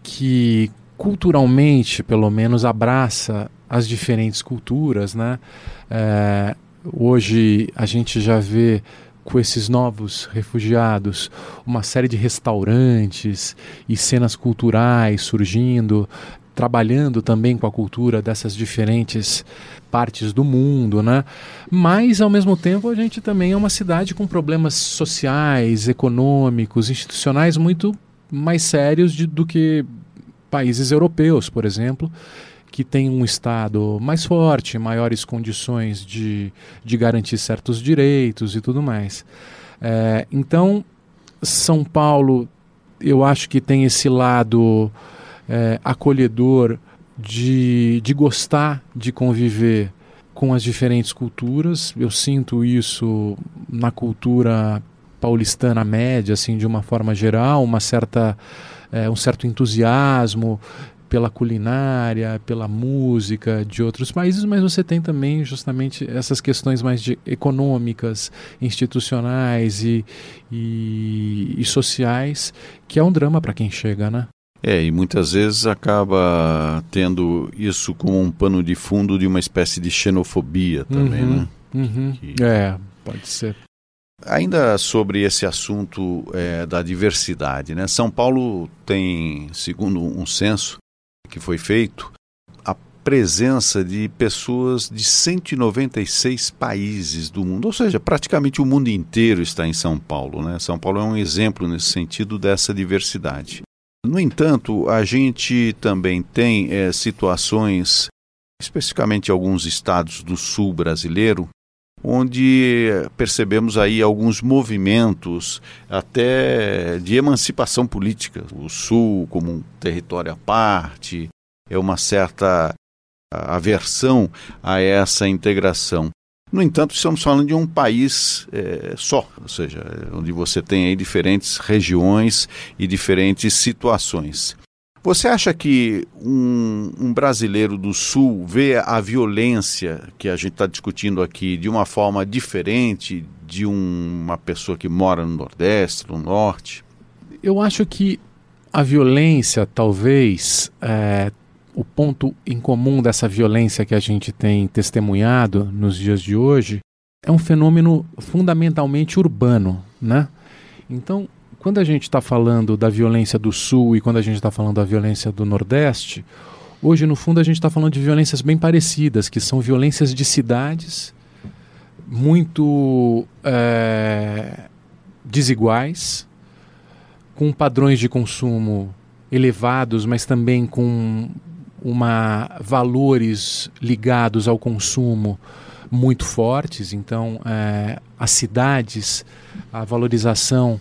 que culturalmente, pelo menos, abraça as diferentes culturas, né? É, hoje a gente já vê com esses novos refugiados, uma série de restaurantes e cenas culturais surgindo, trabalhando também com a cultura dessas diferentes partes do mundo, né? Mas ao mesmo tempo a gente também é uma cidade com problemas sociais, econômicos, institucionais muito mais sérios de, do que países europeus, por exemplo, que tem um Estado mais forte, maiores condições de, de garantir certos direitos e tudo mais. É, então, São Paulo, eu acho que tem esse lado é, acolhedor de, de gostar de conviver com as diferentes culturas. Eu sinto isso na cultura paulistana média, assim, de uma forma geral, uma certa, é, um certo entusiasmo pela culinária, pela música de outros países, mas você tem também justamente essas questões mais de, econômicas, institucionais e, e, e sociais, que é um drama para quem chega, né? É, e muitas vezes acaba tendo isso como um pano de fundo de uma espécie de xenofobia também, uhum, né? Uhum. Que... É, pode ser. Ainda sobre esse assunto é, da diversidade, né? São Paulo tem, segundo um censo, que foi feito, a presença de pessoas de 196 países do mundo, ou seja, praticamente o mundo inteiro está em São Paulo. Né? São Paulo é um exemplo nesse sentido dessa diversidade. No entanto, a gente também tem é, situações, especificamente alguns estados do sul brasileiro, onde percebemos aí alguns movimentos até de emancipação política. O Sul como um território à parte, é uma certa aversão a essa integração. No entanto, estamos falando de um país é, só, ou seja, onde você tem aí diferentes regiões e diferentes situações. Você acha que um, um, brasileiro do Sul vê a violência que a gente está discutindo aqui de uma forma diferente de um, uma pessoa que mora no Nordeste, no Norte? Eu acho que a violência, talvez, é, o ponto em comum dessa violência que a gente tem testemunhado nos dias de hoje é um fenômeno fundamentalmente urbano, né? Então, quando a gente está falando da violência do Sul e quando a gente está falando da violência do Nordeste, hoje, no fundo, a gente está falando de violências bem parecidas, que são violências de cidades muito é, desiguais, com padrões de consumo elevados, mas também com uma valores ligados ao consumo muito fortes. Então, é, as cidades, a valorização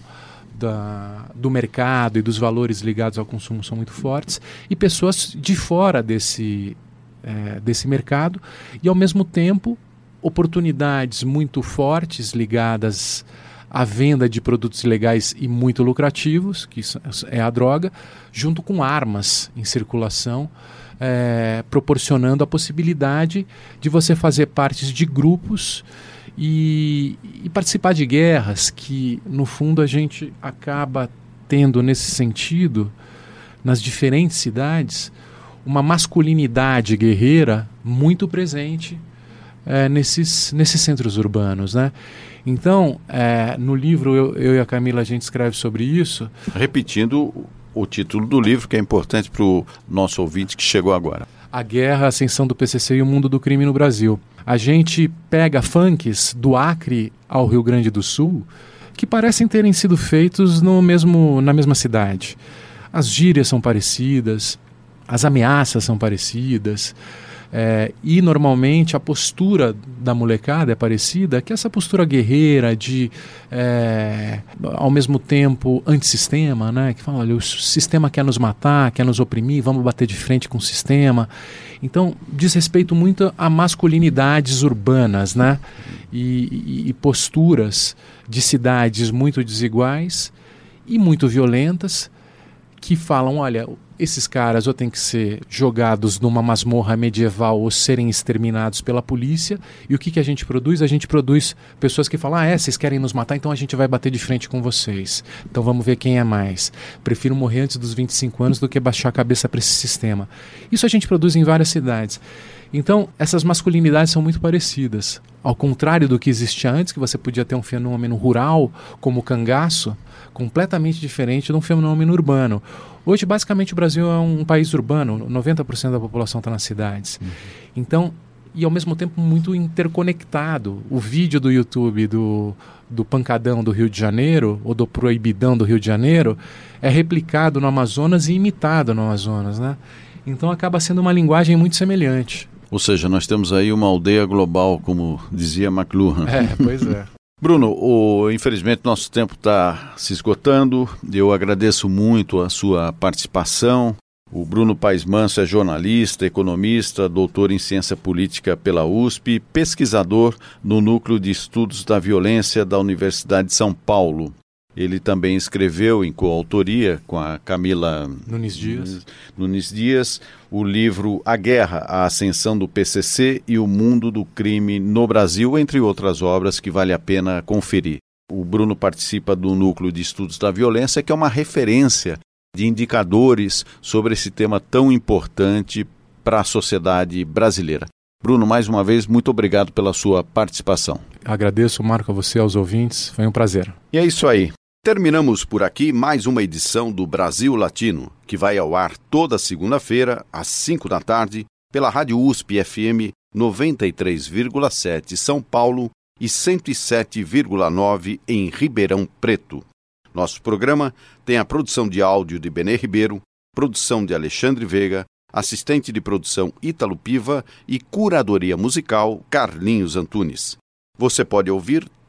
da, do mercado e dos valores ligados ao consumo são muito fortes, e pessoas de fora desse, é, desse mercado, e ao mesmo tempo oportunidades muito fortes ligadas à venda de produtos ilegais e muito lucrativos, que é a droga, junto com armas em circulação, é, proporcionando a possibilidade de você fazer parte de grupos e, e participar de guerras que, no fundo, a gente acaba tendo nesse sentido, nas diferentes cidades, uma masculinidade guerreira muito presente é, nesses, nesses centros urbanos, né? Então, é, no livro eu, eu, e a Camila a gente escreve sobre isso. Repetindo o título do livro, que é importante para o nosso ouvinte que chegou agora. A Guerra, a Ascensão do PCC e o Mundo do Crime no Brasil. A gente pega funks do Acre ao Rio Grande do Sul que parecem terem sido feitos no mesmo, na mesma cidade. As gírias são parecidas, as ameaças são parecidas, é, e normalmente a postura da molecada é parecida, que é essa postura guerreira de, é, ao mesmo tempo, antissistema, né? que fala, olha, o sistema quer nos matar, quer nos oprimir, vamos bater de frente com o sistema. Então, diz respeito muito a masculinidades urbanas né? e, e, e posturas de cidades muito desiguais e muito violentas que falam, olha, esses caras ou têm que ser jogados numa masmorra medieval ou serem exterminados pela polícia. E o que, que a gente produz? A gente produz pessoas que falam: ah, é, vocês querem nos matar, então a gente vai bater de frente com vocês. Então vamos ver quem é mais. Prefiro morrer antes dos 25 anos do que baixar a cabeça para esse sistema. Isso a gente produz em várias cidades. Então, essas masculinidades são muito parecidas. Ao contrário do que existia antes, que você podia ter um fenômeno rural, como o cangaço, completamente diferente de um fenômeno urbano. Hoje, basicamente, o Brasil é um país urbano, 90% da população está nas cidades. Uhum. Então, e ao mesmo tempo muito interconectado. O vídeo do YouTube do, do Pancadão do Rio de Janeiro, ou do Proibidão do Rio de Janeiro, é replicado no Amazonas e imitado no Amazonas, né? Então acaba sendo uma linguagem muito semelhante. Ou seja, nós temos aí uma aldeia global, como dizia McLuhan. É, pois é. Bruno, o, infelizmente nosso tempo está se esgotando. Eu agradeço muito a sua participação. O Bruno Paes Manso é jornalista, economista, doutor em ciência política pela USP, pesquisador no Núcleo de Estudos da Violência da Universidade de São Paulo. Ele também escreveu, em coautoria com a Camila Nunes Dias. Nunes Dias, o livro A Guerra, a Ascensão do PCC e o Mundo do Crime no Brasil, entre outras obras que vale a pena conferir. O Bruno participa do Núcleo de Estudos da Violência, que é uma referência de indicadores sobre esse tema tão importante para a sociedade brasileira. Bruno, mais uma vez, muito obrigado pela sua participação. Agradeço, Marco, a você, aos ouvintes. Foi um prazer. E é isso aí. Terminamos por aqui mais uma edição do Brasil Latino, que vai ao ar toda segunda-feira, às 5 da tarde, pela Rádio USP FM 93,7 São Paulo e 107,9 em Ribeirão Preto. Nosso programa tem a produção de áudio de Benê Ribeiro, produção de Alexandre Veiga, assistente de produção Ítalo Piva e curadoria musical Carlinhos Antunes. Você pode ouvir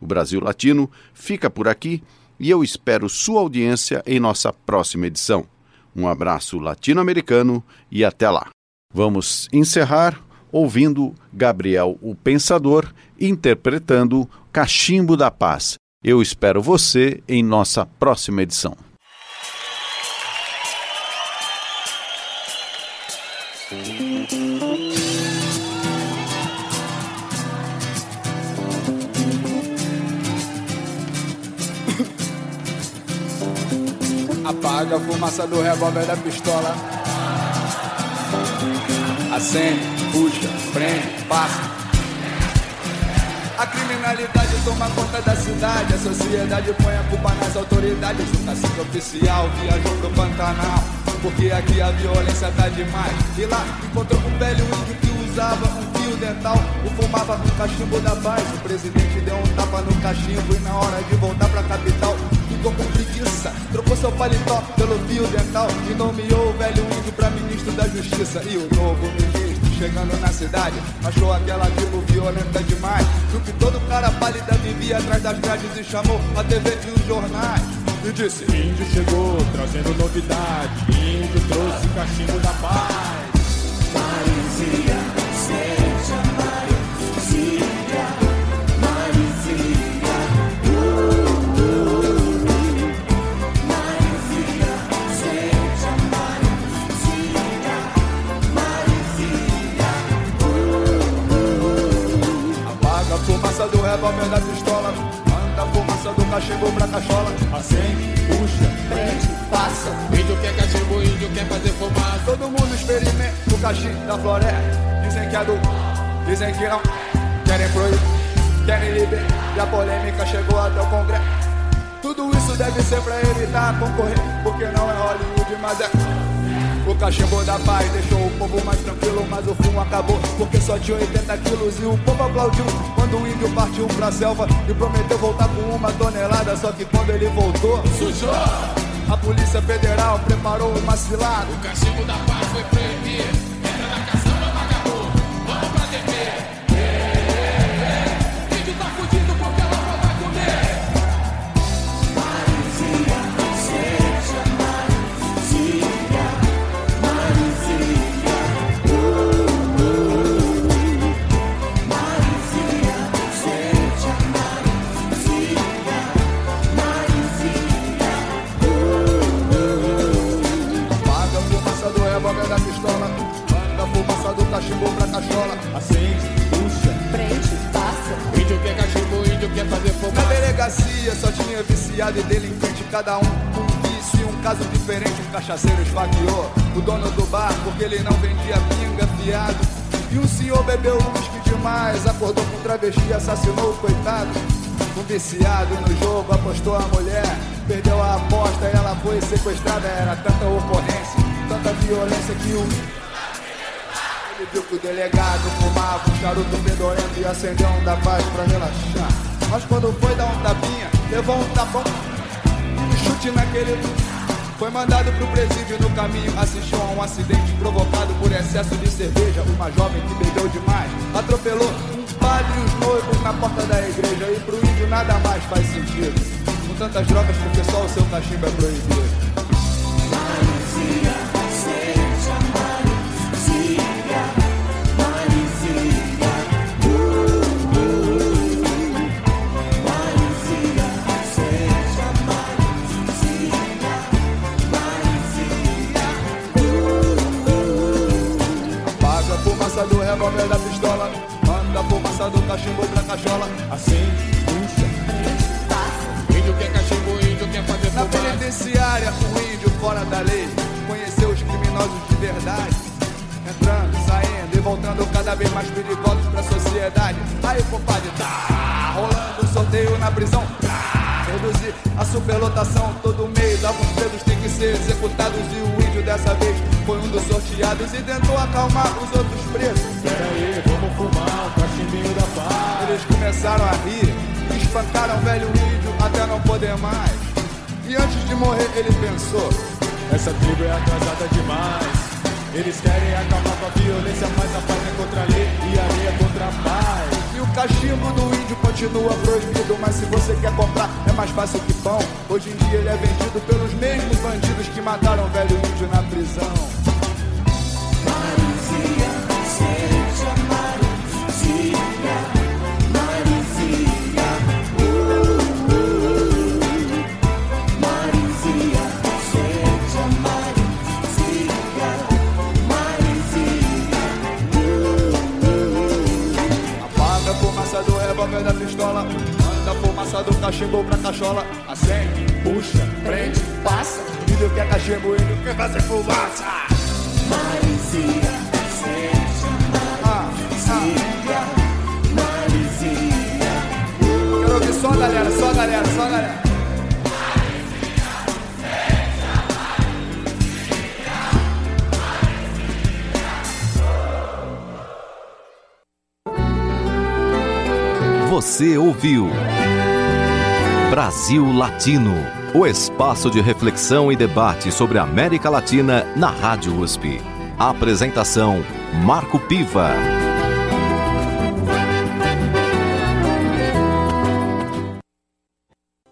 O Brasil Latino fica por aqui e eu espero sua audiência em nossa próxima edição. Um abraço latino-americano e até lá. Vamos encerrar ouvindo Gabriel o Pensador interpretando Cachimbo da Paz. Eu espero você em nossa próxima edição. Apaga a fumaça do revólver da pistola. Acende, puxa, prende, passa. A criminalidade toma conta da cidade. A sociedade põe a culpa nas autoridades. Cacique oficial viajou pro Pantanal. Porque aqui a violência tá demais. E lá encontrou um velho índio que usava um fio dental. O fumava no cachimbo da paz. O presidente deu um tapa no cachimbo. E na hora de voltar pra capital, ficou com preguiça. Trocou seu paletó pelo fio dental e nomeou o velho índio pra ministro da Justiça. E o novo ministro chegando na cidade achou aquela tribo violenta demais. Viu que todo cara pálida vivia atrás das grades e chamou a TV e os jornais. E disse: Índio chegou trazendo novidade. Índio trouxe cachimbo da paz. leva a pé da pistola. Manda a fumaça do cachimbo pra cachola. Acende, puxa, prende, passa. Índio quer cachimbo, índio quer fazer fumaça. Todo mundo experimenta o cachimbo da floresta. Dizem que é do dizem que não. Querem proibir, querem liberar. E a polêmica chegou até o Congresso. Tudo isso deve ser pra evitar concorrer, porque não é Hollywood, mas é o cachimbo da paz deixou o povo mais tranquilo, mas o acabou, porque só tinha 80 quilos e o povo aplaudiu quando o índio partiu pra selva e prometeu voltar com uma tonelada, só que quando ele voltou, sujou. A Polícia Federal preparou uma cilada. O cachimbo da paz foi proibido. Cada um com um vício e um caso diferente. Um cachaceiro esfaqueou o dono do bar porque ele não vendia pinga fiado. E um senhor bebeu uísque demais, acordou com travesti assassinou o coitado. Um viciado no jogo apostou a mulher, perdeu a aposta e ela foi sequestrada. Era tanta ocorrência, tanta violência que o ele viu que o delegado fumava um charuto fedorento e acendeu um da paz pra relaxar. Mas quando foi dar um tapinha, levou um tapão e um chute naquele. Foi mandado pro presídio no caminho, assistiu a um acidente provocado por excesso de cerveja. Uma jovem que bebeu demais atropelou um padre e os noivos na porta da igreja. E pro índio nada mais faz sentido. Com tantas drogas, porque só o seu cachimbo é proibido. Cachola. Assim, puxa. Índio quer cachimbo, índio quer fazer Na penitenciária, o índio fora da lei conheceu os criminosos de verdade. Entrando, saindo e voltando cada vez mais perigosos pra sociedade. Aí, compadre, tá rolando um sorteio na prisão. Tá, reduzir a superlotação todo mês. Alguns presos têm que ser executados e o índio dessa vez foi um dos sorteados e tentou acalmar os outros presos. Pera aí, vamos fumar um cachimbinho. Eles começaram a rir, espancaram o velho índio até não poder mais. E antes de morrer ele pensou: Essa tribo é atrasada demais. Eles querem acabar com a violência, mas a paz é contra a lei e a lei é contra a paz. E o cachimbo do índio continua proibido, mas se você quer comprar é mais fácil que pão. Hoje em dia ele é vendido pelos mesmos bandidos que mataram o velho índio na prisão. Revólver da pistola. Manda fumaça do cachimbo pra cachola. Acende, puxa, prende, passa. Índio quer cachimbo, índio quer fazer fumaça. Marizia, seja ah, Marizia, ah. Marizia. Quero ouvir só galera, só galera, só galera. Você ouviu Brasil Latino, o espaço de reflexão e debate sobre a América Latina na Rádio USP. Apresentação Marco Piva.